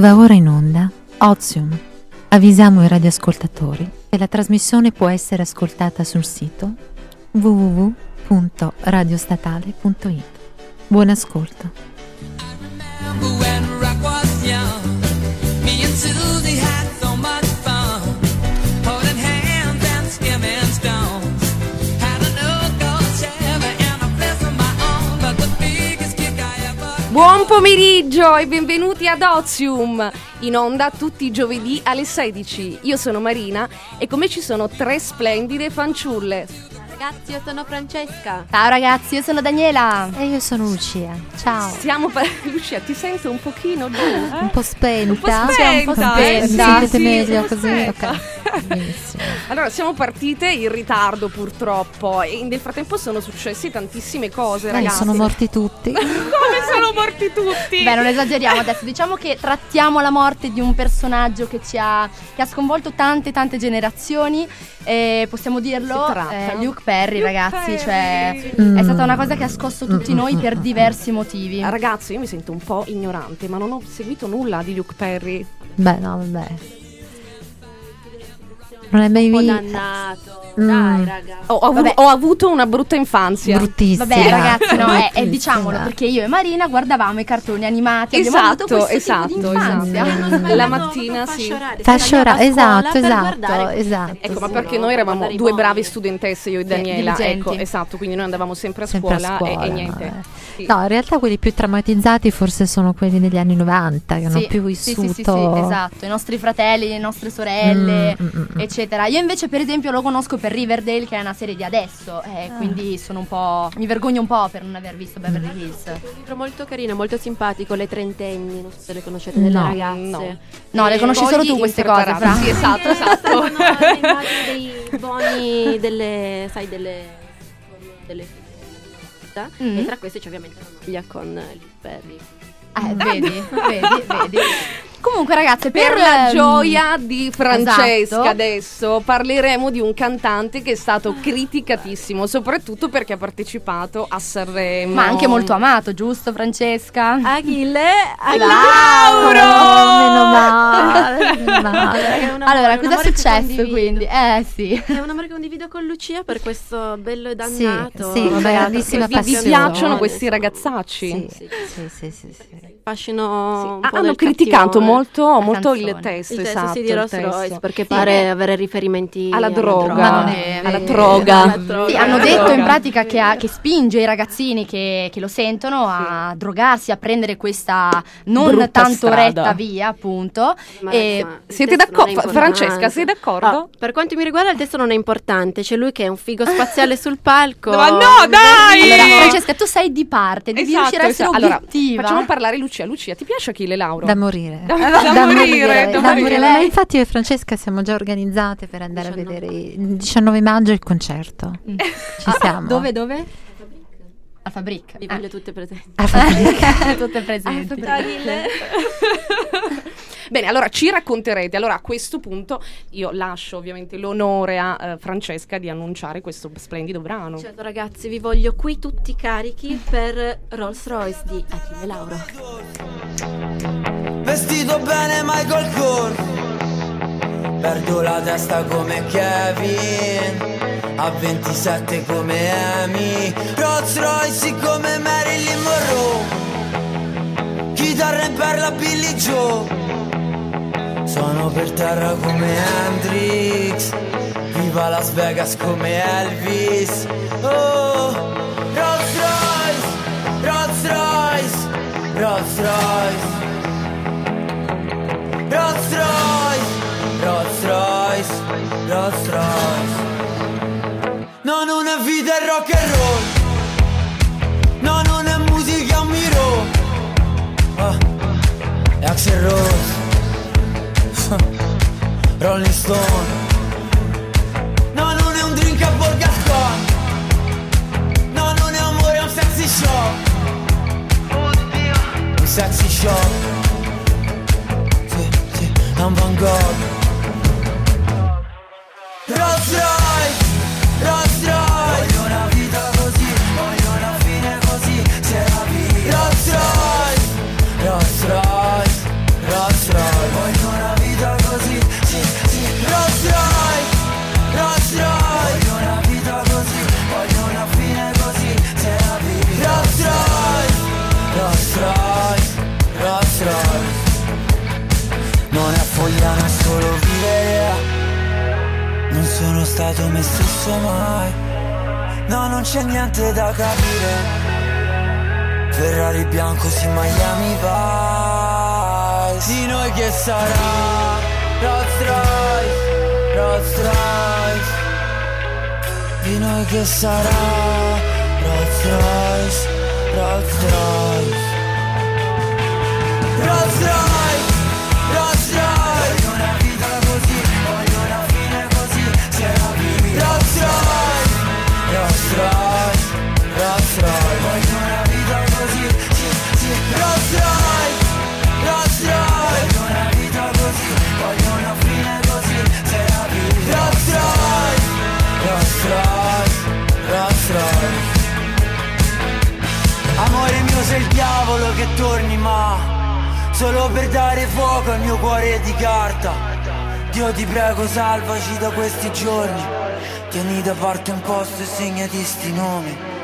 Va ora in onda Ozium. Avvisiamo i radioascoltatori che la trasmissione può essere ascoltata sul sito www.radiostatale.it. Buon ascolto. remember when rock was young. Me and Susie had Buon pomeriggio e benvenuti ad Ozium, in onda tutti i giovedì alle 16. Io sono Marina e con me ci sono tre splendide fanciulle. Ragazzi, io sono Francesca. Ciao ragazzi, io sono Daniela. E io sono Lucia. Ciao. Siamo pa- Lucia, ti sento un pochino giù? eh? Un po' spenta. Un po' Sì, un po' spenta, spenta. eh? Mi sentite sì, meglio così? spenta. Ok. Benissimo. Allora, siamo partite in ritardo purtroppo e nel frattempo sono successe tantissime cose, Eh, ragazzi. sono morti tutti. Come sono morti tutti? Beh, non esageriamo adesso, diciamo che trattiamo la morte di un personaggio che ci ha, che ha sconvolto tante tante generazioni. E possiamo dirlo, eh, Luke Perry, Luke ragazzi, Perry. cioè Mm. è stata una cosa che ha scosso tutti noi per diversi motivi. Ragazzi, io mi sento un po' ignorante, ma non ho seguito nulla di Luke Perry. Beh, no, vabbè. Non è mai visto. dannato. Mm. Dai, raga. Ho, ho avu- ho avuto una brutta infanzia. Bruttissima. Vabbè, ragazzi, no, è, è- diciamolo perché io e Marina guardavamo i cartoni animati. Esatto, esatto, esatto. La mattina, fascia sì. Fascia si andava oraria, a scuola esatto, esatto, esatto. Ecco, ma sì, perché no, noi eravamo due bravi studentesse, io e Daniela. diligenti. Ecco, esatto, quindi noi andavamo sempre a Sempre a scuola, scuola, e, e niente. Sì. No, in realtà quelli più traumatizzati forse sono quelli degli anni 90 che hanno Sì, più sì, vissuto. sì, sì, sì, esatto, i nostri fratelli, le nostre sorelle, Mm, mm, mm. Eccetera. Io invece, per esempio, lo conosco per Riverdale, che è una serie di adesso, e Ah. quindi sono un po'. mi vergogno un po' per non aver visto Beverly. Hills. Un libro molto carino, molto simpatico, Le trentenni, non so se le conoscete, delle No, ragazze. no. No, le Eh, conosci solo tu queste cose. Fra. Sì, esatto, esatto. Le immagini dei buoni, delle, sai, delle... delle Mm. E tra queste c'è ovviamente la maglia con Luke Perry. Eh, vedi, vedi, vedi. Comunque, ragazze, per, Per la ehm, gioia di Francesca esatto. adesso parleremo di un cantante che è stato criticatissano, soprattutto perché ha partecipato a Sanremo. Ma anche molto amato, giusto, Francesca? Achille, Lauro! Oh, meno male, meno male. Allora, cosa è successo quindi? Eh sì. È un amore che condivido con Lucia per questo bello e Sì, dannato. sì, beato, grandissima che vi, vi passione. piacciono questi ragazzacci? Sì, Sì. sì, sì, sì, sì. Fascino un Ah, hanno criticato cattivone. Molto, molto il testo, il testo esatto, sì, di il Rolls testo. Royce perché Sì, pare eh. avere riferimenti Alla droga. Alla droga. Alla droga. Sì, hanno detto in pratica che, ha- che spinge i ragazzini che, che lo sentono a drogarsi, a prendere questa non Brutta tanto strada. retta via, appunto. Ma E Siete d'accordo? Francesca, sei d'accordo? Ah, per quanto mi riguarda il testo non è importante, c'è lui che è un figo spaziale sul palco. Ma no, dai! allora, Francesca, tu sei di parte, devi Esatto, riuscire a essere esatto. Allora, facciamo parlare Lucia. Lucia, ti piace Achille Lauro? Da morire. Da- da morire, da morire. Ma infatti io e Francesca siamo già organizzate per andare a 19. vedere il 19 maggio il concerto. Mm. Ci Ah, siamo. Dove, dove? Al Fabric. Vi Ah. voglio tutte presenti. A Fabrica. Tutte presenti. Bene, allora ci racconterete. Allora a questo punto io lascio ovviamente l'onore a eh, Francesca di annunciare questo splendido brano. Certo ragazzi, vi voglio qui tutti carichi per Rolls Royce di Achille Lauro. Vestito bene Michael Kors. Perdo la testa come Kevin. A 27 come Amy. Rolls Royce come Marilyn Monroe. Chitarra in perla Billy Joe. Sono per terra come Hendrix. Viva Las Vegas come Elvis. Oh Rolls Royce Rolls Royce Rolls Royce Rolls Royce, Rolls Royce, Rolls Royce. No, non è vita è rock and roll. No, non è musica, un miro. Ah, è Axel Rose. Rolling Stone. No, non è un drink a Borgascon. No, non è amore, è un sexy shop. Un sexy shop. Sì, sì, è un come stesso mai. No, non c'è niente da capire. Ferrari bianco, sì, Miami Vice. Di noi che sarà Rolls Royce, Rolls Royce. Di noi che sarà Rolls Royce, Rolls Royce. Rolls Royce. Rolls Royce, Voglio una vita così, sì, sì Rolls Royce, Voglio una vita così, voglio una fine così Se la vita Rolls Royce, Rolls Amore mio sei il diavolo che torni ma Solo per dare fuoco al mio cuore di carta. Dio ti prego salvaci da questi giorni. Tieni da parte un posto e segnati sti nomi.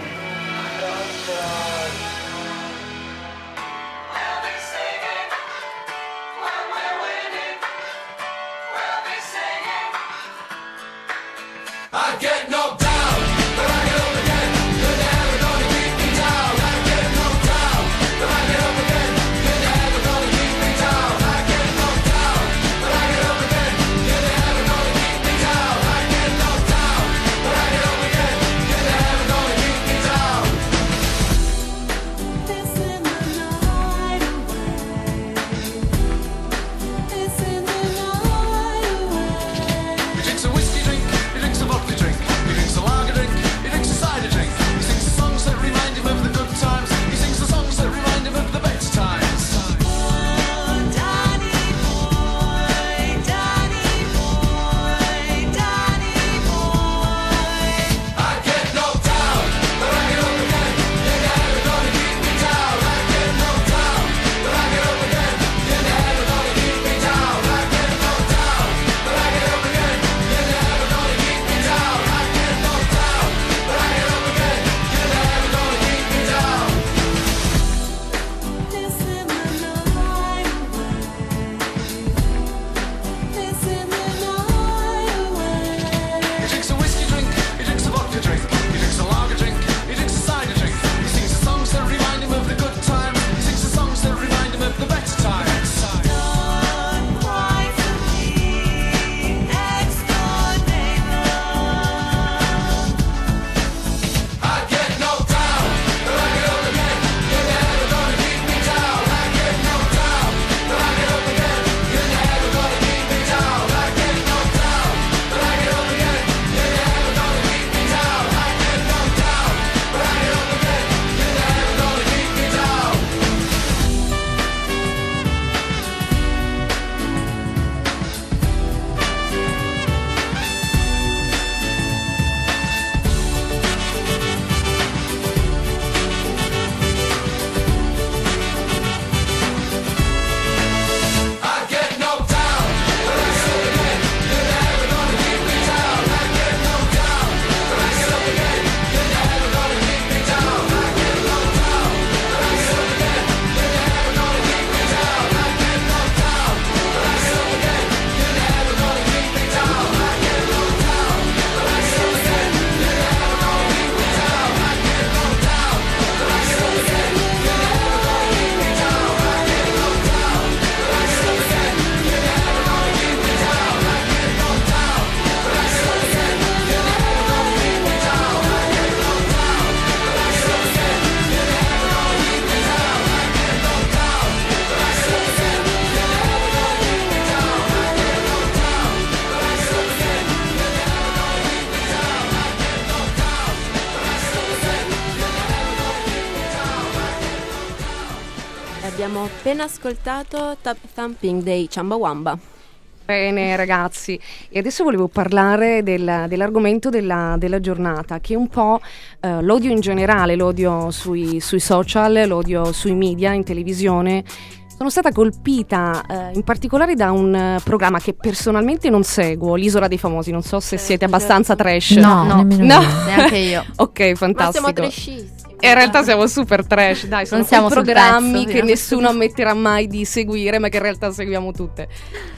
appena ascoltato Thumping dei Chambawamba. Bene ragazzi, e adesso volevo parlare del, dell'argomento della, della, giornata, che è un po' eh, l'odio in generale, l'odio sui, sui social, l'odio sui media, in televisione, sono stata colpita eh, in particolare da un eh, programma che personalmente non seguo, l'Isola dei Famosi. Non so se siete abbastanza trash. No, no, no. no. neanche io. ok, fantastico. Ma siamo trashisti. E in realtà siamo super trash, dai, sono Non siamo programmi pezzo, che nessuno ammetterà mai di seguire, ma che in realtà seguiamo tutte.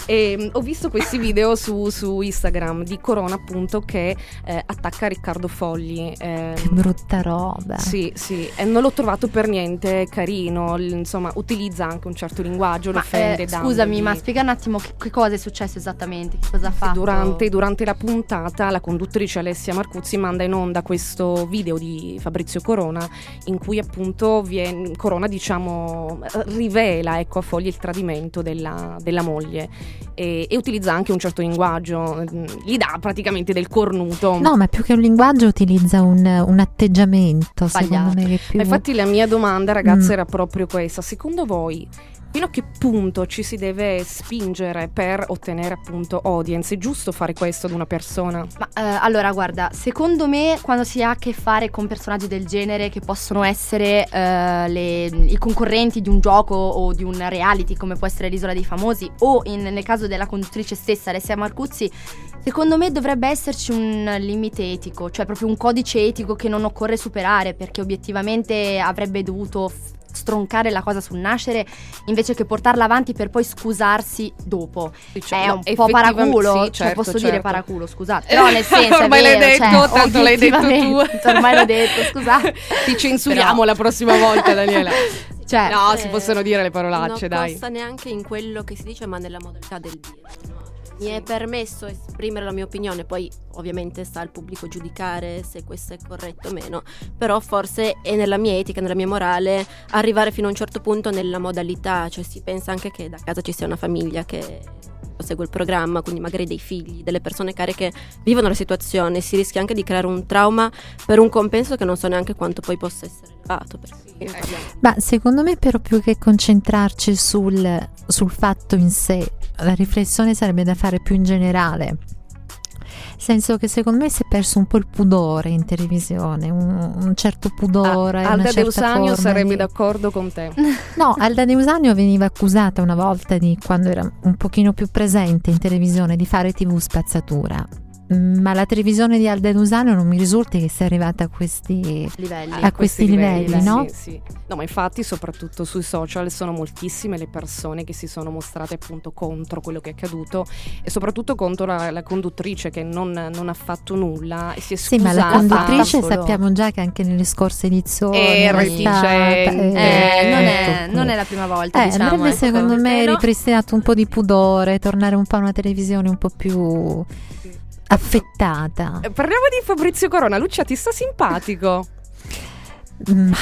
E, mh, ho visto questi video su, su Instagram di Corona, appunto, che eh, attacca Riccardo Fogli. ehm, Che brutta roba. Sì, sì, e non l'ho trovato per niente carino, l- insomma, utilizza anche un certo linguaggio, lo offende. eh, scusami, ma spiega un attimo che, che cosa è successo esattamente, che cosa ha fatto? Durante, durante la puntata la conduttrice Alessia Marcuzzi manda in onda questo video di Fabrizio Corona in cui appunto vien- Corona diciamo rivela ecco, a Fogli il tradimento della, della moglie e, e utilizza anche un certo linguaggio, mm, gli dà praticamente del cornuto. No, ma più che un linguaggio utilizza un, un atteggiamento, Sbagliato. secondo me, più... Ma infatti la mia domanda ragazze Mm. era proprio questa, secondo voi fino a che punto ci si deve spingere per ottenere appunto audience? È giusto fare questo ad una persona? Ma eh, allora, guarda, secondo me quando si ha a che fare con personaggi del genere che possono essere eh, le- i concorrenti di un gioco o di un reality come può essere l'Isola dei Famosi o in- nel caso della conduttrice stessa, Alessia Marcuzzi, secondo me dovrebbe esserci un limite etico, cioè proprio un codice etico che non occorre superare perché obiettivamente avrebbe dovuto stroncare la cosa sul nascere invece che portarla avanti per poi scusarsi dopo. Cioè, È no, un po' effettivamente- paraculo, sì, cioè certo, posso certo. dire paraculo, scusate. Però nel senso Ormai l'hai vero, detto, cioè, tanto l'hai detto tu. Ormai l'ho detto, scusate. Ti censuriamo Però- la prossima volta, Daniela. Cioè, no, eh, si possono dire le parolacce, non dai. costa neanche in quello che si dice, ma nella modalità del dire. no? Mi è permesso esprimere la mia opinione, poi ovviamente sta al pubblico giudicare se questo è corretto o meno, però forse è nella mia etica, nella mia morale arrivare fino a un certo punto nella modalità, cioè si pensa anche che da casa ci sia una famiglia che segue il programma, quindi magari dei figli, delle persone care che vivono la situazione, si rischia anche di creare un trauma per un compenso che non so neanche quanto poi possa essere elevato. perché Ma secondo me però più che concentrarci sul, sul fatto in sé, la riflessione sarebbe da fare più in generale. Senso che secondo me si è perso un po' il pudore in televisione, un, un certo pudore. Ah, Alda Deusanio forma sarebbe di- d'accordo con te. No, Alda Neusanio veniva accusata una volta di quando era un pochino più presente in televisione di fare TV spazzatura. Mm, Ma la televisione di Alda Neusanio non mi risulta che sia arrivata a questi livelli. a questi livelli, no? Sì, sì. No, ma infatti soprattutto sui social sono moltissime le persone che si sono mostrate appunto contro quello che è accaduto e soprattutto contro la, la conduttrice che non, non ha fatto nulla e si è Sì, scusata. ma la conduttrice sappiamo già che anche nelle scorse edizioni è stata- reticente. Eh, non, è, ecco, non è la prima volta, Eh, diciamo. andrebbe ecco. secondo me ripristinato un po' di pudore, tornare un po' a una televisione un po' più affettata. Eh, Parliamo di Fabrizio Corona. Lucia, ti sta simpatico? Mm,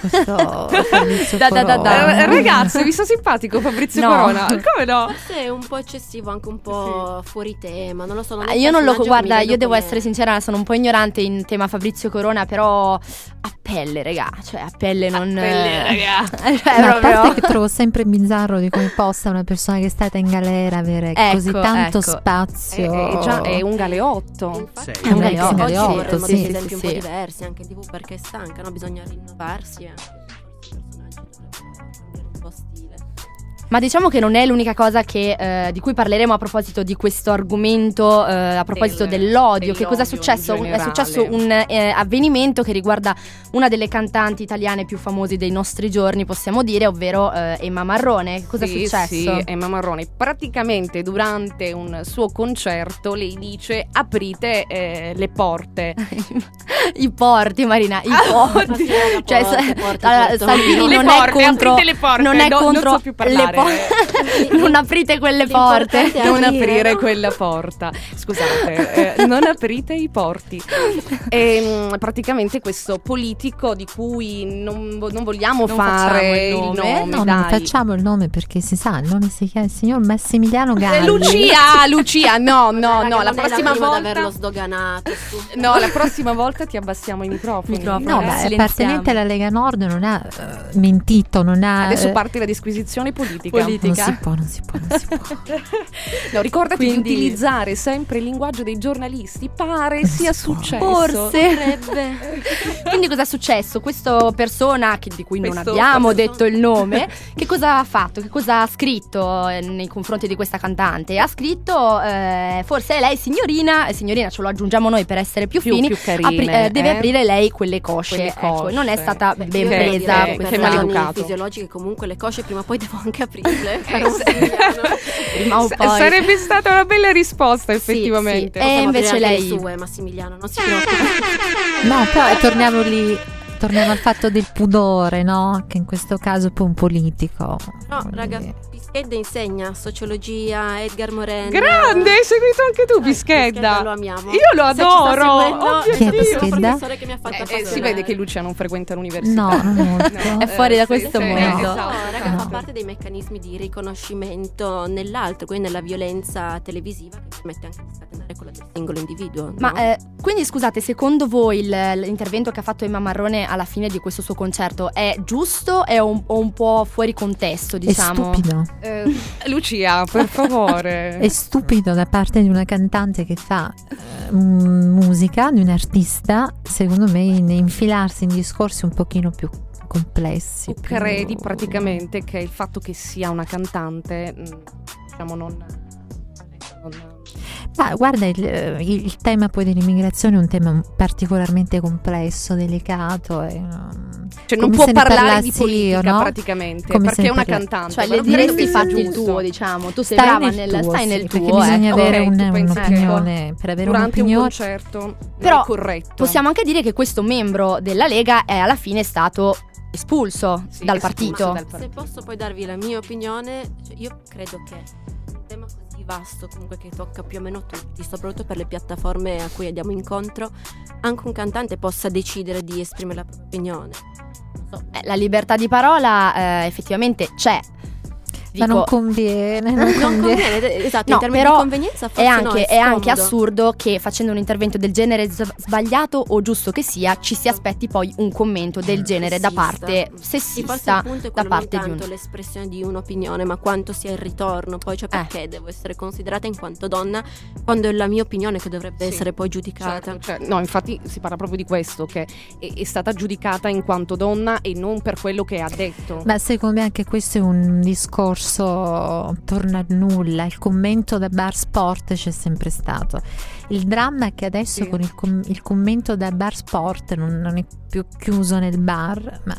questo Da, da, da, da. Eh, ragazzi, vi sta simpatico Fabrizio No. Corona? Come no? Forse è un po' eccessivo, anche un po' fuori tema, non lo so. non Ah, Io non lo guarda, io devo essere sincera, sono un po' ignorante in tema Fabrizio Corona, però a pelle, raga, cioè a pelle non pelle, raga. cioè, No, a parte che trovo sempre bizzarro di come possa una persona che è stata in galera avere Ecco, così tanto ecco. È, spazio. è già è un galeotto. Infatti, Sei. È un galeotto, oggi sì, sì, sì, esempi sì, un po' sì. diversi anche in tv perché è stanca, no? Bisogna rinnovarsi e Ma diciamo che non è l'unica cosa che, eh, di cui parleremo a proposito di questo argomento, eh, a proposito Del- dell'odio. Che cosa è successo? È successo un eh, avvenimento che riguarda una delle cantanti italiane più famose dei nostri giorni, possiamo dire, ovvero eh, Emma Marrone. Che cosa Sì, è successo? Sì, Emma Marrone. Praticamente durante un suo concerto lei dice aprite eh, le porte. I porti, Marina, i Ah, porti. oddio. Cioè, Porti, porti, allora. Salvini Le non porte, è contro aprite le porte, non è no- non contro so più parlare. le porte. non aprite quelle porte. Non aprire, aprire no? quella porta. Scusate, eh, non aprite i porti. E, mm, praticamente questo politico di cui non, non vogliamo Non fare facciamo il il nome. nome, No, dai. non facciamo il nome perché si sa, il nome si chiama il signor Massimiliano Eh, Galli. Lucia, Lucia, no, no, Raga, no, la non è prossima prima volta ad averlo sdoganato. su. No, la prossima volta ti abbassiamo i microfoni. Microfoni. No, Eh, beh, appartenente alla Lega Nord non ha eh, mentito, non ha... Adesso eh, parte la disquisizione politica. Politica. Politica. Non si può, non si può, non si può. No, ricordati Quindi- di utilizzare sempre il linguaggio dei giornalisti. Pare sia successo. Forse. Quindi cosa è successo? Questa persona che- di cui non Questo- abbiamo questo- detto il nome, che cosa ha fatto? Che cosa ha scritto eh, nei confronti di questa cantante? Ha scritto, eh, forse lei signorina, eh, signorina ce lo aggiungiamo noi per essere più, Più- fini, più carine, apri- eh, deve eh? aprire lei quelle cosce. Quelle ecco, cosce. non è stata Beh, ben presa. che- questa- che per ragioni maleducato. fisiologiche comunque le cosce prima o poi devo anche aprirle. Eh, caro sì. Massimiliano. prima o S-. Sarebbe stata una bella risposta, Sì, effettivamente. sì. E Possiamo invece lei- le sue, Massimiliano, non si preoccupi. No, poi torniamo lì. Torniamo al fatto del pudore, no? Che in questo caso è poi un politico. No, raga, dire. Pischedda insegna sociologia, Edgar Morin. Grande, hai seguito anche tu, Dai, Pischedda. lo amiamo. Io lo Se ci sta adoro. seguendo, Oh, Chi è è che mi ha fatto Eh, eh, si vede che Lucia non frequenta l'università. No, non molto. No, È fuori da sì, questo sì, mondo. esatto. No, raga, fa Esatto. parte dei meccanismi di riconoscimento nell'altro, quindi nella violenza televisiva che permette anche di scatenare quella del singolo individuo. Ma no? eh, quindi scusate, secondo voi il- l'intervento che ha fatto Emma Marrone alla fine di questo suo concerto è giusto e un, o un po' fuori contesto, È diciamo? stupido. Eh, Lucia, per favore. È stupido da parte di una cantante che fa eh, mm, musica, di un artista, secondo me, in- infilarsi in discorsi un pochino più complessi. Tu più- credi praticamente che il fatto che sia una cantante, mh, diciamo, non- Ah, guarda, il, il- il tema poi dell'immigrazione è un tema particolarmente complesso, delicato. E, um, cioè, non può parlare di politica io, no? praticamente Come perché è una parla- cantante. Cioè, ma le diresti fatti il tuo, diciamo. Tu sei Stai brava nel nel, tuo, stai sì, nel perché tuo. bisogna ecco. avere Ok, un- un'opinione per avere Durante un un'opinione. concerto Però non è corretto. Possiamo anche dire che questo membro della Lega è alla fine stato espulso Sì, dal espulso partito. dal partito. Se posso poi darvi la mia opinione, cioè, io credo che un vasto, comunque che tocca più o meno tutti, soprattutto per le piattaforme a cui andiamo incontro, anche un cantante possa decidere di esprimere la propria opinione. Eh, la libertà di parola eh, effettivamente c'è. Ma Dico, non conviene. Non Non conviene. conviene, esatto, No, in termini però di convenienza forse è anche, no, è anche scomodo. assurdo che facendo un intervento del genere s- sbagliato o giusto che sia, ci si aspetti poi un commento del genere da Sessista. parte Sì, forse sessista il punto è da quello non parte di un... l'espressione di un'opinione, ma quanto sia il ritorno, poi cioè Eh. perché devo essere considerata in quanto donna quando è la mia opinione che dovrebbe Sì. essere poi giudicata. Certo, cioè, no, infatti si parla proprio di questo, che è, è stata giudicata in quanto donna e non per quello che ha detto. Ma secondo me anche questo è un discorso torna al nulla, il commento da bar sport c'è sempre stato. Il dramma è che adesso Sì. con il, com- il commento da bar sport non, non è più chiuso nel bar, ma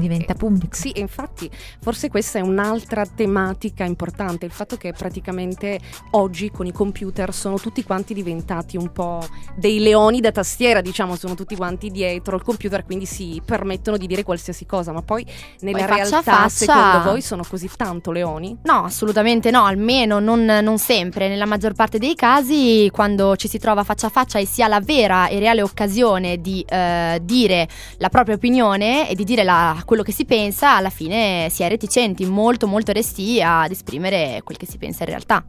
diventa pubblico. Sì, e infatti forse questa è un'altra tematica importante, il fatto che praticamente oggi con i computer sono tutti quanti diventati un po' dei leoni da tastiera, diciamo, sono tutti quanti dietro il computer, quindi si permettono di dire qualsiasi cosa, ma poi nella Poi realtà faccia- secondo voi sono così tanto leoni? No, assolutamente no, almeno non, non sempre. Nella maggior parte dei casi, quando ci si trova faccia a faccia e si ha la vera e reale occasione di eh, dire la propria opinione e di dire la- quello che si pensa, alla fine si è reticenti, molto molto resti ad esprimere quel che si pensa in realtà.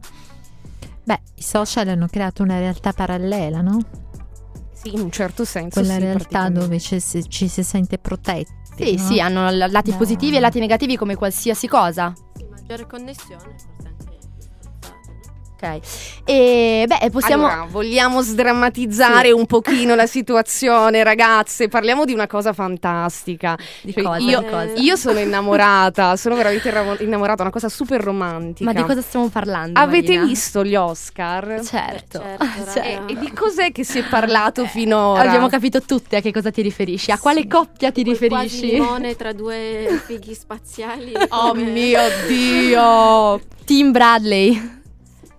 Beh, i social hanno creato una realtà parallela, no? Sì, in un certo senso. Quella sì, realtà dove ci si, ci si sente protetti. Sì, no? sì, hanno lati No. positivi e lati negativi come qualsiasi cosa. Sì, maggiore connessione, Ok. E beh, possiamo. Allora, vogliamo sdrammatizzare Sì. un pochino la situazione, ragazze. Parliamo di una cosa fantastica. Di Cioè, cosa, io, di cosa? io sono innamorata, sono veramente innamo- innamorata, una cosa super romantica. Ma di cosa stiamo parlando? Avete Marina? visto gli Oscar? Certo. Beh, certo, Cioè. E, e di cos'è che si è parlato finora? Abbiamo capito tutte a che cosa ti riferisci. A quale coppia ti Quel riferisci? limone tra due fighi spaziali. Oh mio Dio! Team Bradley.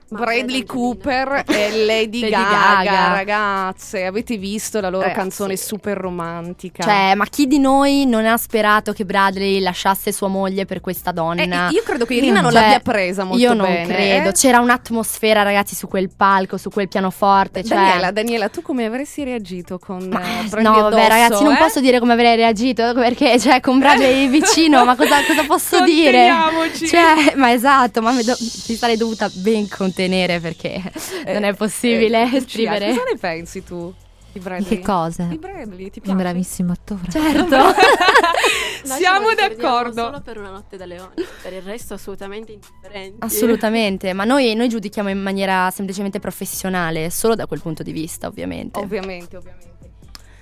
Bradley Cooper e Lady, Lady Gaga, Gaga. ragazze. Avete visto la loro Ragazzi. canzone super romantica? Cioè, ma chi di noi non ha sperato che Bradley lasciasse sua moglie per questa Eh, donna? io credo che Irina non Cioè, l'abbia presa molto Io non bene. credo. eh. C'era un'atmosfera, ragazzi, su quel palco, su quel pianoforte. Cioè... Daniela, Daniela, tu come avresti reagito con Ma, eh, Bradley no, addosso, ragazzi, non eh? posso dire come avrei reagito perché, cioè, con Bradley vicino, ma cosa, cosa posso dire? Cioè, ma esatto, ma mi, do- mi sarei dovuta ben contenere perché non è possibile Eh, esprimere. Cosa ne pensi tu di Bradley? che cosa? Di Bradley, ti piace? un bravissimo attore. Certo. Siamo d'accordo. Solo per una notte da leone, per il resto assolutamente indifferenti. Assolutamente, ma noi, noi giudichiamo in maniera semplicemente professionale, solo da quel punto di vista, ovviamente. Ovviamente, ovviamente.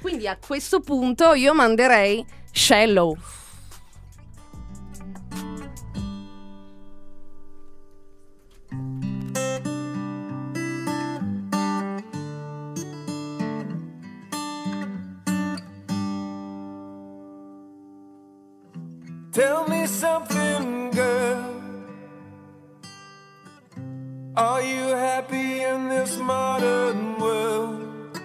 Quindi a questo punto io manderei Shallow. Tell me something, girl. Are you happy in this modern world?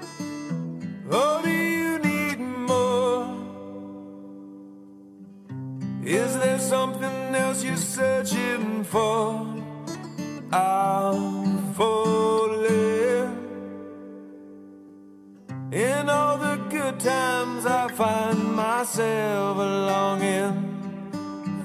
Or do you need more? Is there something else you're searching for? I'm falling. In all the good times, I find myself longing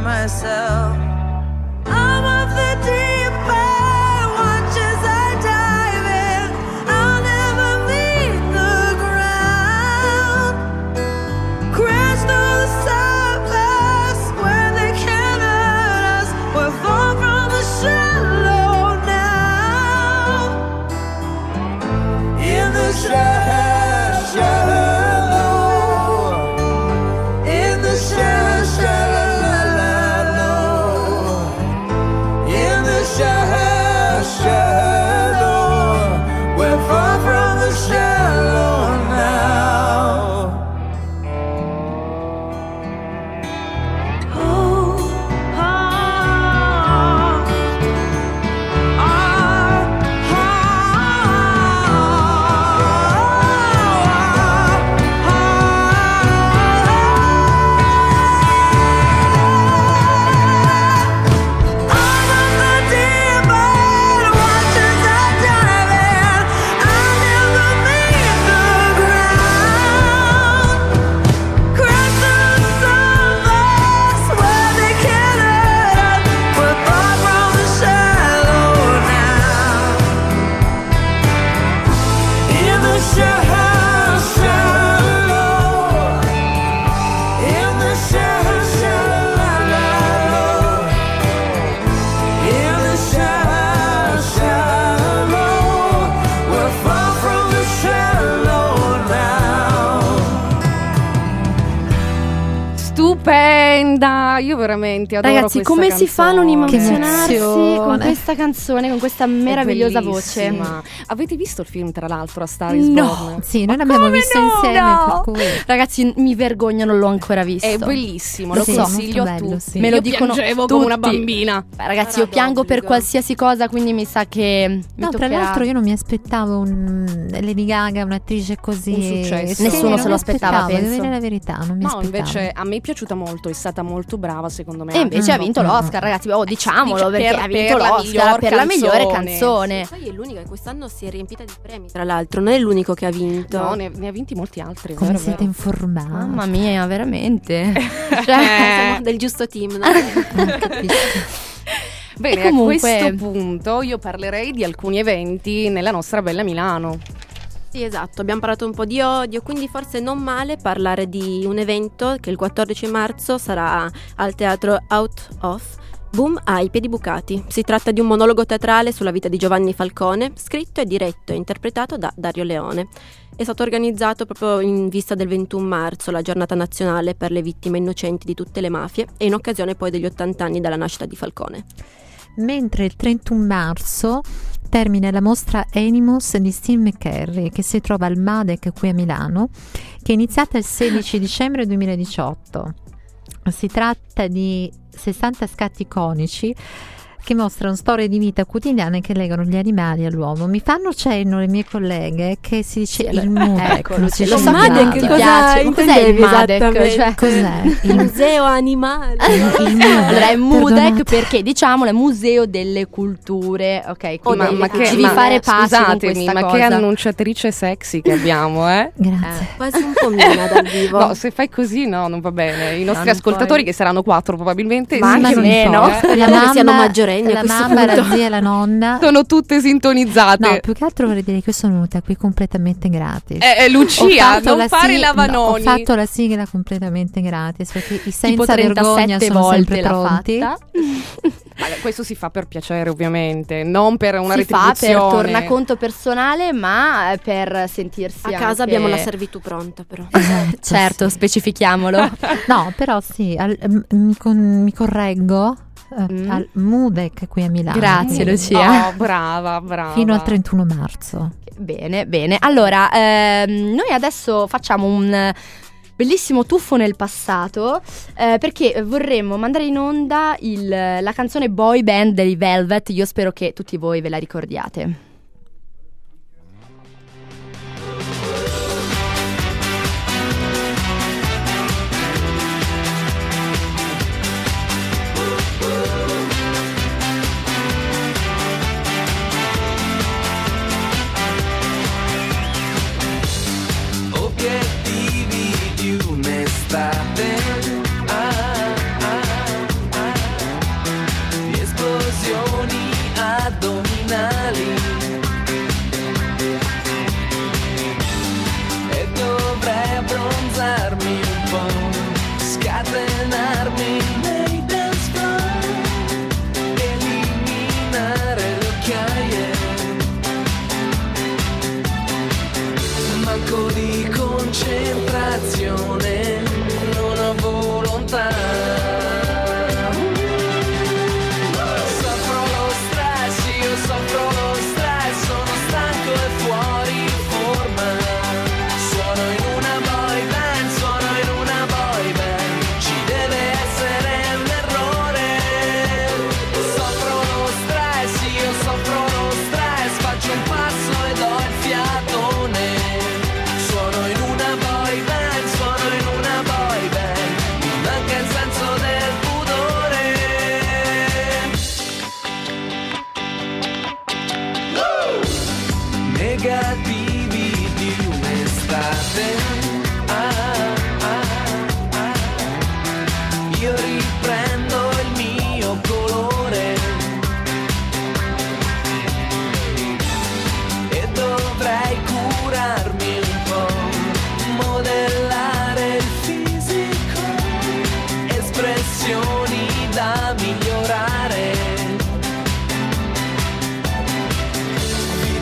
myself. Io veramente adoro Ragazzi, questa come si fa a non canzone. emozionarsi con questa canzone, con questa meravigliosa voce? Avete visto il film, tra l'altro, a Star is No. Born? Sì, noi l'abbiamo visto no? insieme, No. per cui Ragazzi, mi vergogno, non l'ho ancora visto. È bellissimo, Lo so, consiglio molto a bello, tutti. sì. Me lo Io dicono piangevo come una tutti. bambina. Beh, ragazzi, io piango per qualsiasi cosa, quindi mi sa che mi No, tra toccherà. l'altro io non mi aspettavo un Lady Gaga, un'attrice così. Un successo. Sì, Nessuno se lo aspettava, aspettavo, devo penso. dire la verità, non mi No, aspettavo. invece a me è piaciuta molto, è stata molto brava secondo me. E invece ha vinto no, no, l'Oscar, ragazzi. Oh, diciamolo Dice- perché per- ha vinto l'Oscar per la migliore canzone. canzone. Poi è l'unica che quest'anno si è riempita di premi, tra l'altro, non è l'unico che ha vinto. No, ne, ne ha vinti molti altri. Come vero, siete vero. informati? Mamma mia, veramente. Cioè, Cioè, siamo del giusto team, no? Bene, comunque- a questo punto io parlerei di alcuni eventi nella nostra bella Milano. Sì, esatto, abbiamo parlato un po' di odio, quindi forse non male parlare di un evento che il 14 marzo sarà al teatro Out of Boom ai piedi bucati. Si tratta di un monologo teatrale sulla vita di Giovanni Falcone, scritto e diretto e interpretato da Dario Leone. è stato organizzato proprio in vista del 21 marzo, la giornata nazionale per le vittime innocenti di tutte le mafie e in occasione poi degli 80 anni dalla nascita di Falcone. Mentre il 31 marzo termina la mostra Animus di Steve McCurry che si trova al MADEC qui a Milano, che è iniziata il 16 dicembre 2018. Si tratta di 60 scatti iconici che mostrano storie di vita quotidiane che legano gli animali all'uomo. Mi fanno cenno le mie colleghe che si dice il MUDEC. ecco, lo so ti cosa piace. Ma cos'è il esattamente? Cioè, Cos'è? Il museo animale. Il MUDEC. Allora è MUDEC perché diciamolo è Museo delle Culture, ok? Oh, Quindi ma, ma che, devi ma- fare passi con scusatemi, ma cosa. che annunciatrice sexy che abbiamo, eh? Grazie. Quasi un po' mina dal vivo. No, se fai così no, non va bene. I nostri non ascoltatori, puoi. che saranno quattro probabilmente, Ma sì, anche meno. so, eh. Speriamo che siano maggiorenni a la mamma, la punto. zia e la nonna. sono tutte sintonizzate. No, più che altro vorrei dire che sono venuta qui completamente gratis. Eh, eh, Ho Lucia, fatto non la fare sig- lavanoni. no, ho fatto la sigla completamente gratis perché i senza vergogna 37 sono volte l'ha pronti. questo si fa per piacere, ovviamente, non per una si fa per retribuzione. tornaconto personale, ma eh, per sentirsi A casa anche- abbiamo la servitù pronta però. Esatto, Certo, sì. specifichiamolo. No, però sì, al- m- mi, con- mi correggo eh, Mm. al MUDEC qui a Milano. Grazie, Lucia. Oh, brava, brava. Fino al 31 marzo. Bene, bene. Allora, ehm, noi adesso facciamo un bellissimo tuffo nel passato eh, perché vorremmo mandare in onda il- la canzone Boy Band dei Velvet. Io spero che tutti voi ve la ricordiate.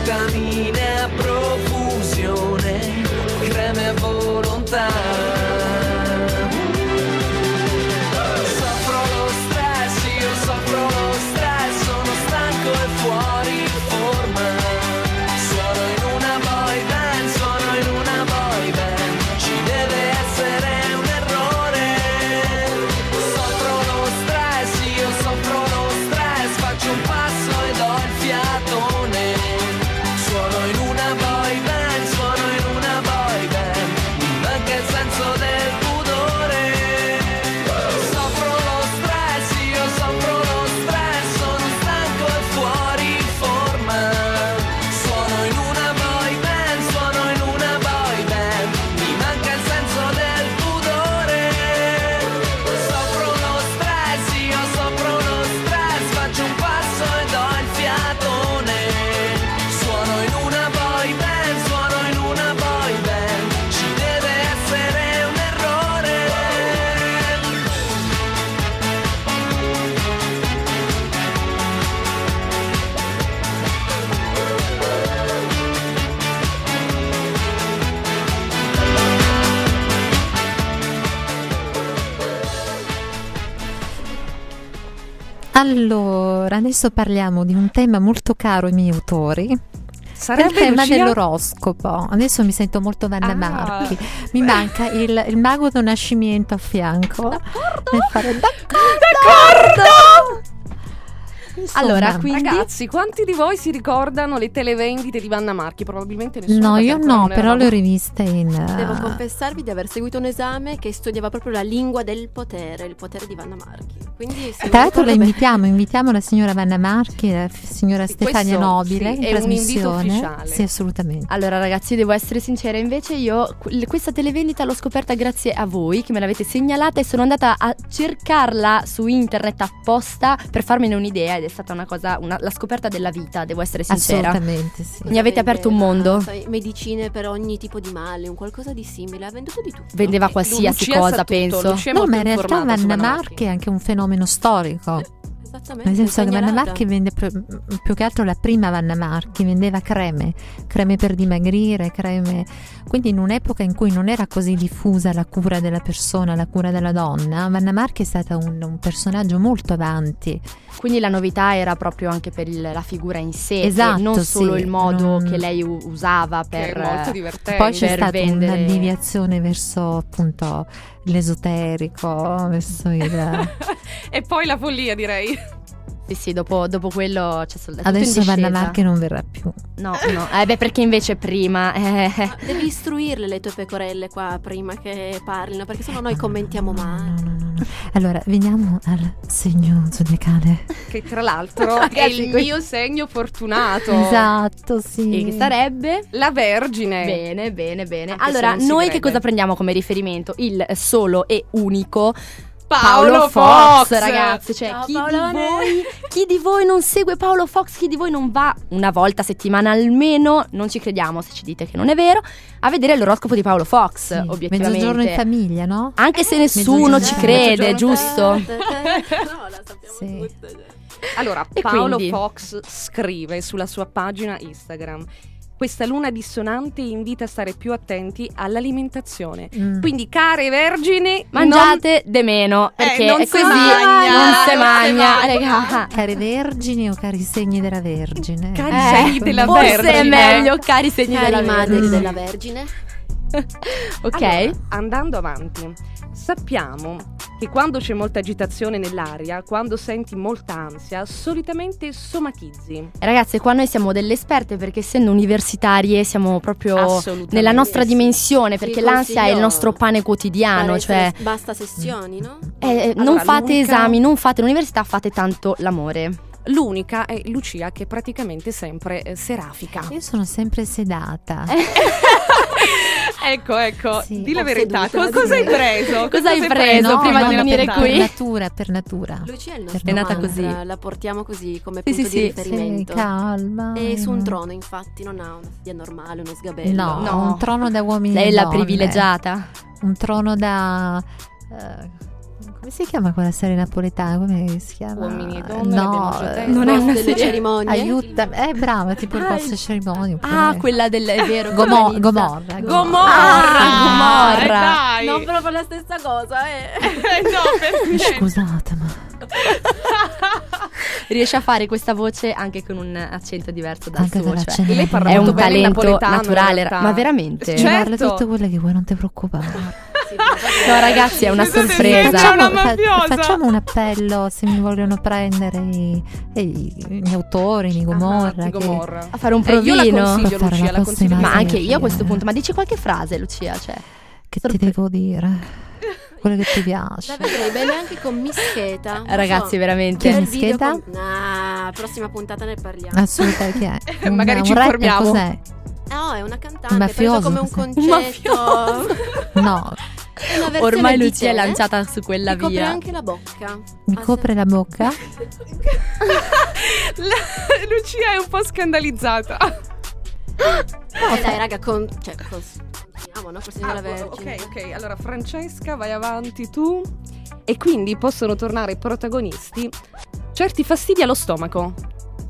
Vitamine a profusione, creme a volontà. Adesso parliamo di un tema molto caro ai miei autori. È il tema Lucia? dell'oroscopo. Adesso mi sento molto Vanna Ah. Marchi. Mi manca il, il mago del nascimento a fianco. Nel fare d'accordo. Insomma, Allora, quindi Ragazzi, quanti di voi si ricordano le televendite di Vanna Marchi? Probabilmente nessuno. No, io no, però le ho riviste in... Devo eh, confessarvi di aver seguito un esame che studiava proprio la lingua del potere, il potere di Vanna Marchi. Quindi se Tra l'altro la invitiamo, invitiamo la signora Vanna Marchi, la signora Sì, Stefania questo, Nobile sì, in è un invito trasmissione. ufficiale. Sì, assolutamente. Allora ragazzi, devo essere sincera, invece io que- questa televendita l'ho scoperta grazie a voi che me l'avete segnalata e sono andata a cercarla su internet apposta per farmene un'idea ed è stata una cosa, una- la scoperta della vita, devo essere sincera. Assolutamente sì. Mi avete aperto un mondo. sai, medicine per ogni tipo di male, un qualcosa di simile, ha venduto di tutto. Vendeva Lu- qualsiasi Lucia sa cosa, tutto, penso. Lucia è No, ma in realtà Vanna Vanna Marchi è anche un fenomeno storico. Esattamente. Nel senso che Vanna. Marchi vende più, più che altro la prima Vanna Marchi, vendeva creme, creme per dimagrire, creme. Quindi in un'epoca in cui non era così diffusa la cura della persona, la cura della donna, Vanna Marchi è stata un, un personaggio molto avanti. Quindi la novità era proprio anche per il- la figura in sé, Esatto, che non solo sì, il modo non- che lei u- usava Che per è molto divertente. Poi c'è stata vendere- una deviazione verso appunto l'esoterico, verso il... e poi la follia, direi. Sì, sì, dopo, dopo quello c'è soltanto Adesso Vanna. Marchi non verrà più. No, no, eh beh perché invece prima eh, Devi istruirle le tue pecorelle qua prima che parlino, perché sennò noi commentiamo male. no, no, no, no. Allora, veniamo al segno zodiacale. Che tra l'altro è il mio segno fortunato. Esatto, sì. e che sarebbe La Vergine. Bene, bene, bene. Anche Allora, noi che cosa prendiamo come riferimento? Il solo e unico Paolo Fox, Fox. ragazzi. Cioè, Ciao, chi, di voi, chi di voi non segue Paolo Fox? Chi di voi non va una volta a settimana almeno? Non ci crediamo se ci dite che non è vero. A vedere l'oroscopo di Paolo Fox, Sì, obiettivamente. Mezzogiorno in famiglia, no? Anche se nessuno ci Eh, crede, giusto? No, la sappiamo Sì. tutte. Allora, E Paolo quindi? Fox scrive sulla sua pagina Instagram. Questa luna dissonante invita a stare più attenti all'alimentazione. Mm. Quindi, care vergini, Mangiate de meno, perché Eh, non è si così magna, non si non magna, magna. raga. Cari vergini o cari segni della Vergine? Cari Eh, segni della forse è Vergine. meglio, cari segni Cari della madri Vergine. della Vergine. Ok. Allora, andando avanti, sappiamo che quando c'è molta agitazione nell'aria, quando senti molta ansia, solitamente somatizzi. Ragazze, qua noi siamo delle esperte perché essendo universitarie siamo proprio nella nostra sì. dimensione perché Vi l'ansia è il nostro pane quotidiano, cioè basta sessioni, no? eh, non Allora, fate l'unica- esami, non fate l'università, fate tanto l'amore. L'unica è Lucia che è praticamente sempre eh, serafica. Io sono sempre sedata. ecco, ecco, Sì. di la verità, seduta, co- cosa hai sì. preso? Cosa hai hai preso No, prima no, di venire per, qui? Per natura, per natura. Lucia è il Per nostro È nata così. La portiamo così come Sì, punto sì, di sì. Riferimento. calma. È su un mm. trono, infatti, non ha una sedia normale, uno sgabello. No, No. un trono da uomini Lei e è la privilegiata. Un trono da... eh, come si chiama quella serie napoletana? Come si chiama? Uomini e donne, No, eh. Non è una delle serie- cerimonie. Aiuta, è brava, tipo il Ah, vostro cerimonia. oppure- Ah, quella del è vero. Gomo- inizia? Gomorra. Gomorra! Ah, Gomorra. Eh, dai! Non proprio la stessa cosa, eh. Eh, no, per Eh, niente. Scusate, ma Riesce a fare questa voce anche con un accento diverso dal anche suo, cioè. lei parla È molto un talento naturale, ma veramente? Ci parla Certo. tutte quelle che vuoi, non ti preoccupare. No, ragazzi, è una Scusate, sorpresa. C'è una Facciamo, fa- facciamo un appello se mi vogliono prendere i, i- gli autori di Gomorra. Ah, che- Gomorra. A fare un Eh, io la provino. consiglio, Lucia, la consiglio. Ma anche io a questo punto, ma dici qualche frase, Lucia? Cioè, Che Sorpre- ti devo dire? Quello che ti piace. La vedrei bene anche con Mischeta. ragazzi, so. veramente. Chi Mischeta? con- Nah, prossima puntata ne parliamo. Assolutamente. Chi è? Un- Magari un ci informiamo. Cos'è? No, è una cantante, mafioso, come un concetto. No, Ormai Lucia è lanciata su quella copre via. anche la bocca. mi Ah, copre la bocca. La- Lucia è un po' scandalizzata. Eh, dai, raga, con... Cioè, con... Continuiamo, no? Segno Ah, Vergine. ok, ok. Allora, Francesca, vai avanti tu. E quindi possono tornare protagonisti certi fastidi allo stomaco.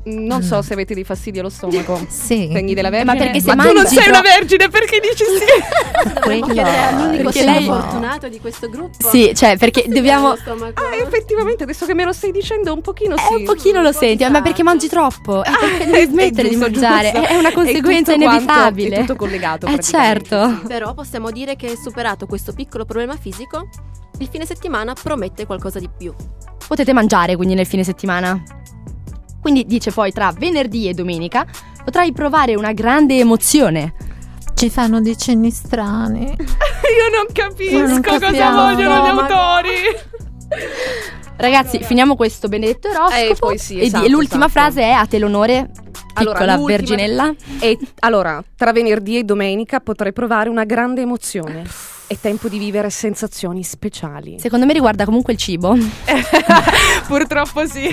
Non so se avete dei fastidi allo stomaco. Sì. Segni della Eh, vergine. ma perché se tu non sei una vergine perché dici sì? Dobbiamo chiedere all'unico perché segno lei- fortunato di questo gruppo. Sì, cioè, perché dobbiamo... Ah, effettivamente, adesso che me lo stai dicendo un pochino sì. Eh, un pochino lo senti, ma perché mangi troppo? Eh, perché devi è smettere di giusto, mangiare, giusto. è una È conseguenza quanto- inevitabile. è tutto collegato, Eh certo. Però possiamo dire che superato questo piccolo problema fisico, il fine settimana promette qualcosa di più. Potete mangiare quindi nel fine settimana. Quindi dice poi tra venerdì e domenica potrai provare una grande emozione. Ci fanno dei cenni strani. Io non capisco Io non cosa vogliono gli autori. Ragazzi, finiamo questo benedetto oroscopo. Eh, poi sì, e di- esatto, l'ultima esatto. frase è a te l'onore, Allora, piccola l'ultima- verginella. E allora, tra venerdì e domenica potrai provare una grande emozione. È tempo di vivere sensazioni speciali. Secondo me riguarda comunque il cibo. Purtroppo sì.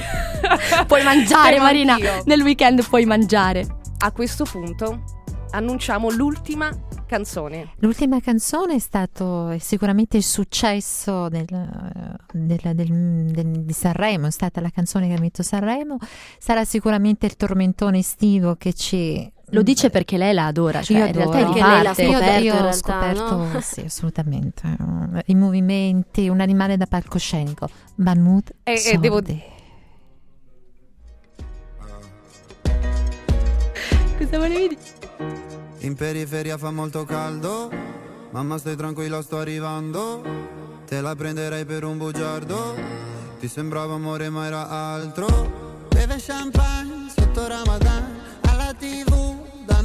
puoi mangiare, Marina. anch'io. Nel weekend puoi mangiare. A questo punto annunciamo l'ultima canzone. L'ultima canzone è stato è sicuramente il successo del- del- del- del- di Sanremo, è stata la canzone che ha vinto Sanremo, sarà sicuramente il tormentone estivo che ci... Lo dice perché lei la adora, cioè Io in realtà è di parte. Io, scoperto, io ho scoperto, no? sì, assolutamente, i movimenti, un animale da palcoscenico, Mahmood E- e devo- Cosa volevi dire? In periferia fa molto caldo, mamma stai tranquilla sto arrivando, te la prenderei per un bugiardo, ti sembrava amore ma era altro. Beve champagne sotto Ramadan, alla tv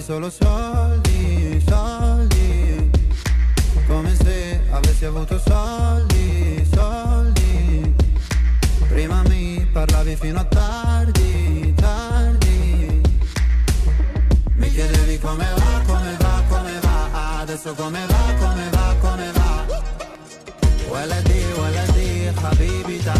solo soldi, soldi. Come se avessi avuto soldi, soldi. Prima mi parlavi fino a tardi, tardi. Mi chiedevi come va, come va, come va. Adesso come va, come va, come va. OLD, OLD, Habibita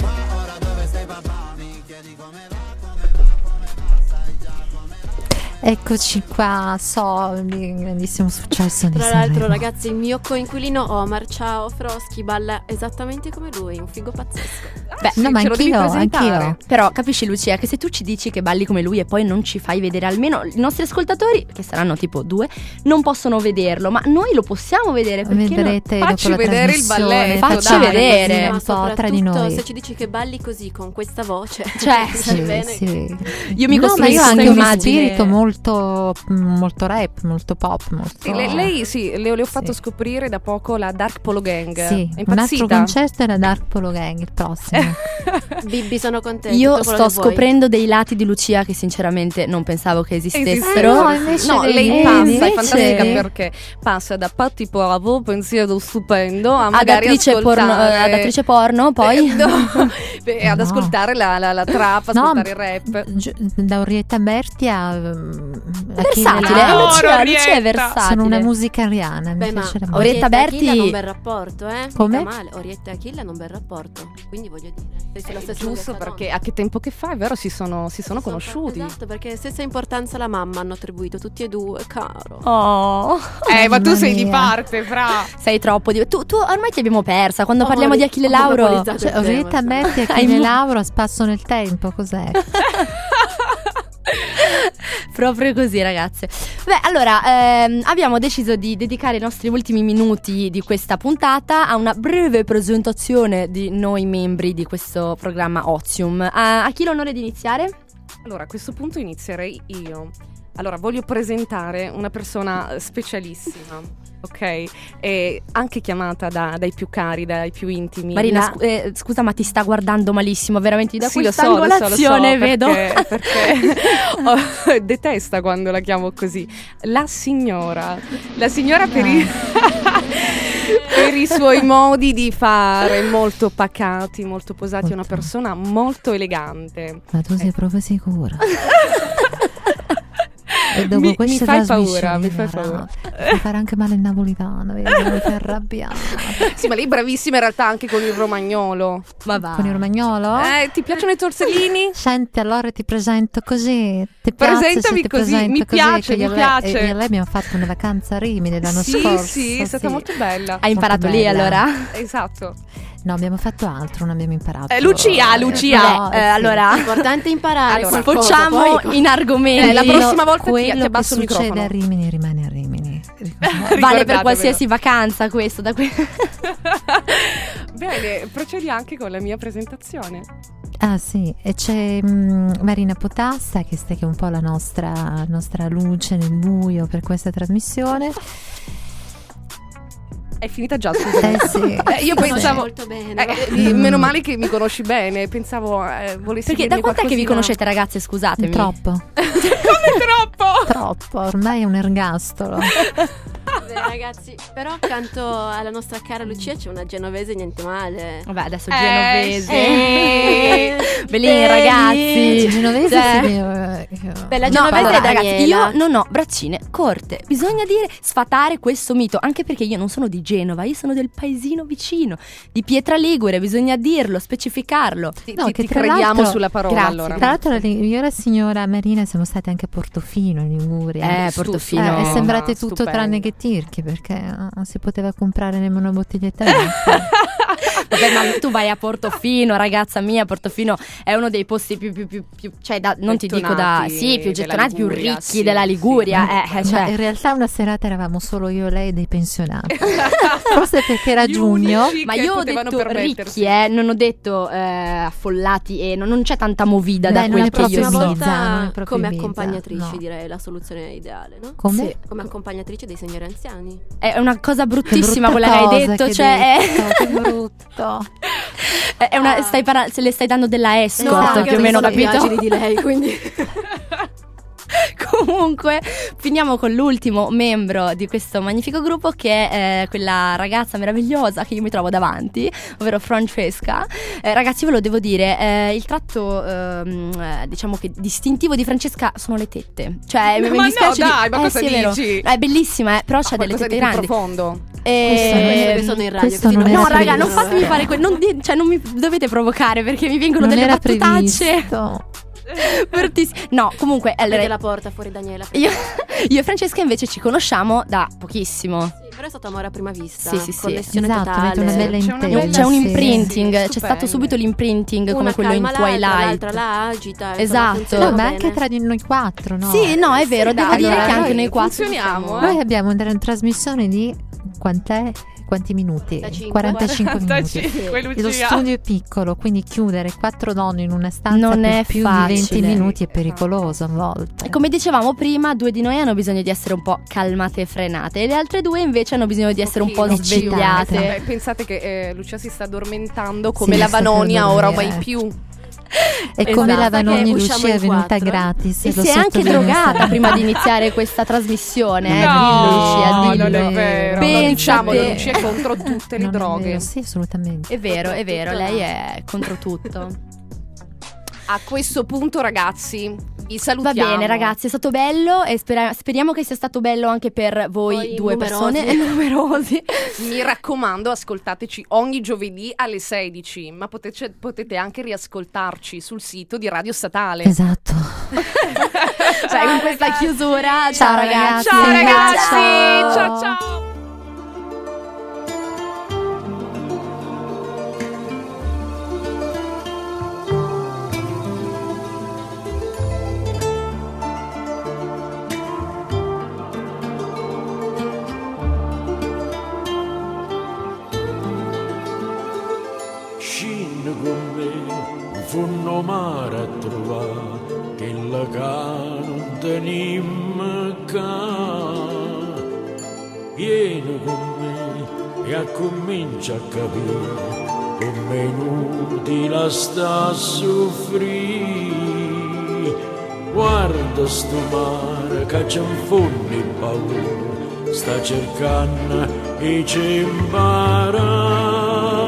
Eccoci qua, soldi, grandissimo successo di Tra l'altro, Sanremo. ragazzi, il mio coinquilino Omar, ciao Froschi, balla esattamente come lui, un figo pazzesco. Beh, Sì, no, ma anch'io, anch'io. Però capisci Lucia che se tu ci dici che balli come lui e poi non ci fai vedere almeno i nostri ascoltatori, che saranno tipo due, non possono vederlo, ma noi lo possiamo vedere perché no? Vedrete dopo Facci la vedere il trasmissione, balletto, Facci dai, vedere. così Ma un po' tra di noi. se ci dici che balli così con questa voce. Cioè, sai Sì, bene sì. Io mi no, ma io ho anche questa uno immagine. spirito molto, molto rap, molto pop, molto... Le- lei sì, le, le ho fatto Sì. scoprire da poco la Dark Polo Gang. Sì, È un altro concerto è la Dark Polo Gang, il prossimo. Bibbi, sono contenta. Io sto scoprendo dei lati di Lucia che sinceramente non pensavo che esistessero. Eh, no, invece No, lei eh, passa, invece- è fantastica perché passa da Patti Poavo, pensiero stupendo, a Ad attrice, porno, ascoltare... ad attrice porno, poi Eh, no, beh, ad No. ascoltare la, la, la trap, No, ascoltare il rap. gi- da Orietta Berti a, mm, a Achille versatile. No, Lucia, Orietta. Lucia è versatile. Sono una musica ariana, mi. Orietta Berti- un bel rapporto, eh? Come? Orietta e Achille hanno un bel rapporto. Quindi voglio dire, sei sulla stessa Giusto perché a che tempo che fa, è vero, si sono, si sono conosciuti. Esatto, perché stessa importanza alla mamma hanno attribuito tutti e due, caro. Oh, Eh, ma tu sei di parte, fra. sei troppo di... tu, tu ormai ti abbiamo persa. Quando Ho parliamo di Achille Lauro, Cioè, il sì. Berti e Achille Lauro a spasso nel tempo, cos'è? proprio così, ragazze. Beh, allora, ehm, abbiamo deciso di dedicare i nostri ultimi minuti di questa puntata a una breve presentazione di noi membri di questo programma Ozium. A, a chi l'onore di iniziare? Allora, a questo punto inizierei io. Allora, voglio presentare una persona eh, specialissima, ok? E anche chiamata da- dai più cari, dai più intimi. Marina, La- scu- eh, scusa, ma ti sta guardando malissimo, veramente da Sì, questa so, lo so, lo so, angolazione, vedo. perché, perché oh, detesta quando la chiamo così. La signora, la signora per i, per i suoi modi di fare, molto pacati, molto posati, è una Molto. persona molto elegante. Ma tu sei proprio sicura? E dopo Mi- mi fai paura, mi fai paura. Mi fa fare anche male il napolitano, vedi? Mi fai arrabbiare. Sì, ma lei è bravissima in realtà anche con il romagnolo. Ma va. Con il romagnolo? Eh, ti piacciono i torsellini? Senti, allora ti presento così. Ti Presentami ti così, presento mi così, piace, mi lei- piace. e io e lei abbiamo fatto una vacanza a Rimini l'anno sì, scorso. sì, è stata molto bella. Hai imparato lì allora? Esatto. No, abbiamo fatto altro, non abbiamo imparato. Eh, Lucia, Lucia. No, Eh, sì. allora, Importante imparare. Allora, poi- in argomenti. Eh, la prossima volta ti- Quello ti abbasso che il succede microfono. a Rimini rimane a Rimini. Vale per qualsiasi vacanza questo. Da que- Bene, procedi anche con la mia presentazione. Ah sì, e c'è mm, Marina Potassa che è un po' la nostra, nostra luce nel buio per questa trasmissione. È finita già, scusami. Eh sì. Eh, io pensavo... molto bene. eh, eh, meno male che mi conosci bene, pensavo eh, volessi Perché da quant'è che vi conoscete, ragazze? Scusatemi. Troppo, Come troppo? troppo, ormai è un ergastolo. Beh, ragazzi, però accanto alla nostra cara Lucia c'è una genovese niente male. Vabbè, adesso Eh, genovese. Eh, belli. ragazzi. Genovese Cioè- si deve- Beh, la No, genovese allora, è ragazzi, io non ho braccine corte. Bisogna dire sfatare questo mito, anche perché io non sono di Genova, io sono del paesino vicino, di Pietra Ligure, bisogna dirlo, specificarlo. Ti, No, ti- che ti crediamo sulla parola grazie, allora. Tra l'altro io e la signora Marina siamo state anche a Portofino in Liguria. Eh, Portofino. Eh, e sembrate Ah, tutto stupendo. tranne che tirchi perché eh, non si poteva comprare nemmeno una bottiglietta. Vabbè, ma tu vai a Portofino, ragazza mia, Portofino è uno dei posti più, più, più, più- cioè da- non ti dico da, Gettonati sì, più gettonati, più Liguria, ricchi sì, della sì. Liguria, eh, eh, Ma cioè. in realtà una serata eravamo solo io e lei e dei pensionati. Forse perché era Gli giugno. Ma io ho detto ricchi, eh, non ho detto eh, affollati e non, non c'è tanta movida Beh, da quel che io volta come Ibiza, accompagnatrici no. direi la soluzione ideale, no? Come? Sì. Come accompagnatrice dei signori anziani. È una cosa bruttissima quella che hai cosa detto, che cioè è- detto, che brutto. è, è una, stai parla- se le stai dando della escort, Esatto, più o meno, capito? immagini di lei, quindi Comunque, finiamo con l'ultimo membro di questo magnifico gruppo che è eh, quella ragazza meravigliosa che io mi trovo davanti, ovvero Francesca. Eh, ragazzi, ve lo devo dire, eh, il tratto ehm, eh, diciamo che distintivo di Francesca sono le tette. Cioè, mi- Ma mi no, dispiace di- dai, ma eh, cosa sì, è dici? È bellissima, eh, però c'ha delle tette di grandi. profondo. Eh, Questo sono in radio, questo non No, raga, non fatemi fare quello. Non, di- cioè, non mi dovete provocare perché mi vengono Non delle battutacce. previsto. bruttissime. No, comunque, allora, la porta fuori Daniela. io, io e Francesca invece ci conosciamo da pochissimo. Sì, Però è stato amore a prima vista. Sì, sì, sì. Connessione Esatto, totale. una bella C'è una intesa. bella C'è un sì. imprinting, Sì, c'è stato subito l'imprinting come Una quello in Twilight. l'altra la agita. Esatto. No, ma bene. anche tra di noi quattro, no? Sì, no, è vero, devo dai, dire allora, che anche noi quattro funzioniamo, eh. Noi abbiamo una trasmissione di quant'è? Quanti minuti? Da cinque. 45 minuti. 45, E Lo studio è piccolo, quindi chiudere quattro donne in una stanza Non per è più facile. di 20 minuti è pericoloso a volte. E come dicevamo prima, due di noi hanno bisogno di essere un po' calmate e frenate, e le altre due invece hanno bisogno di essere un po' svegliate. Beh, pensate che eh, Lucia si sta addormentando come Sì, la Vanonia, ora mai più. E come la Esatto, Vanoni che Lucia usciamo è venuta gratis. E lo si è anche drogata prima di iniziare questa trasmissione, eh? No, dillo Lucia, non dillo. è vero. Non diciamolo, te. Lucia è contro tutte le Non è droghe. vero, Sì, assolutamente. È vero, è vero, lei no. è contro tutto. A questo punto, ragazzi, vi Va salutiamo. bene ragazzi, è stato bello e spera- speriamo che sia stato bello anche per voi Voi due numerosi. persone numerosi. Mi raccomando, ascoltateci ogni giovedì alle 16, ma potete, potete anche riascoltarci sul sito di Radio Statale. Esatto. cioè con questa chiusura, ciao, Ciao, ragazzi. ragazzi. Ciao ragazzi, Ciao. ciao ciao. Fondo mare a trovare, che la ca non tenim ca. Vieni con me e accomincia a capire come inutile sta a soffrire. Guarda sto mare che c'è un fondo in paura, sta cercando e ci impara.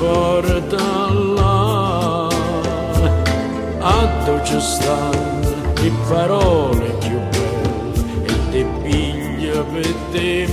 Porta là. A dove ci stanno le parole più belle e te piglia per te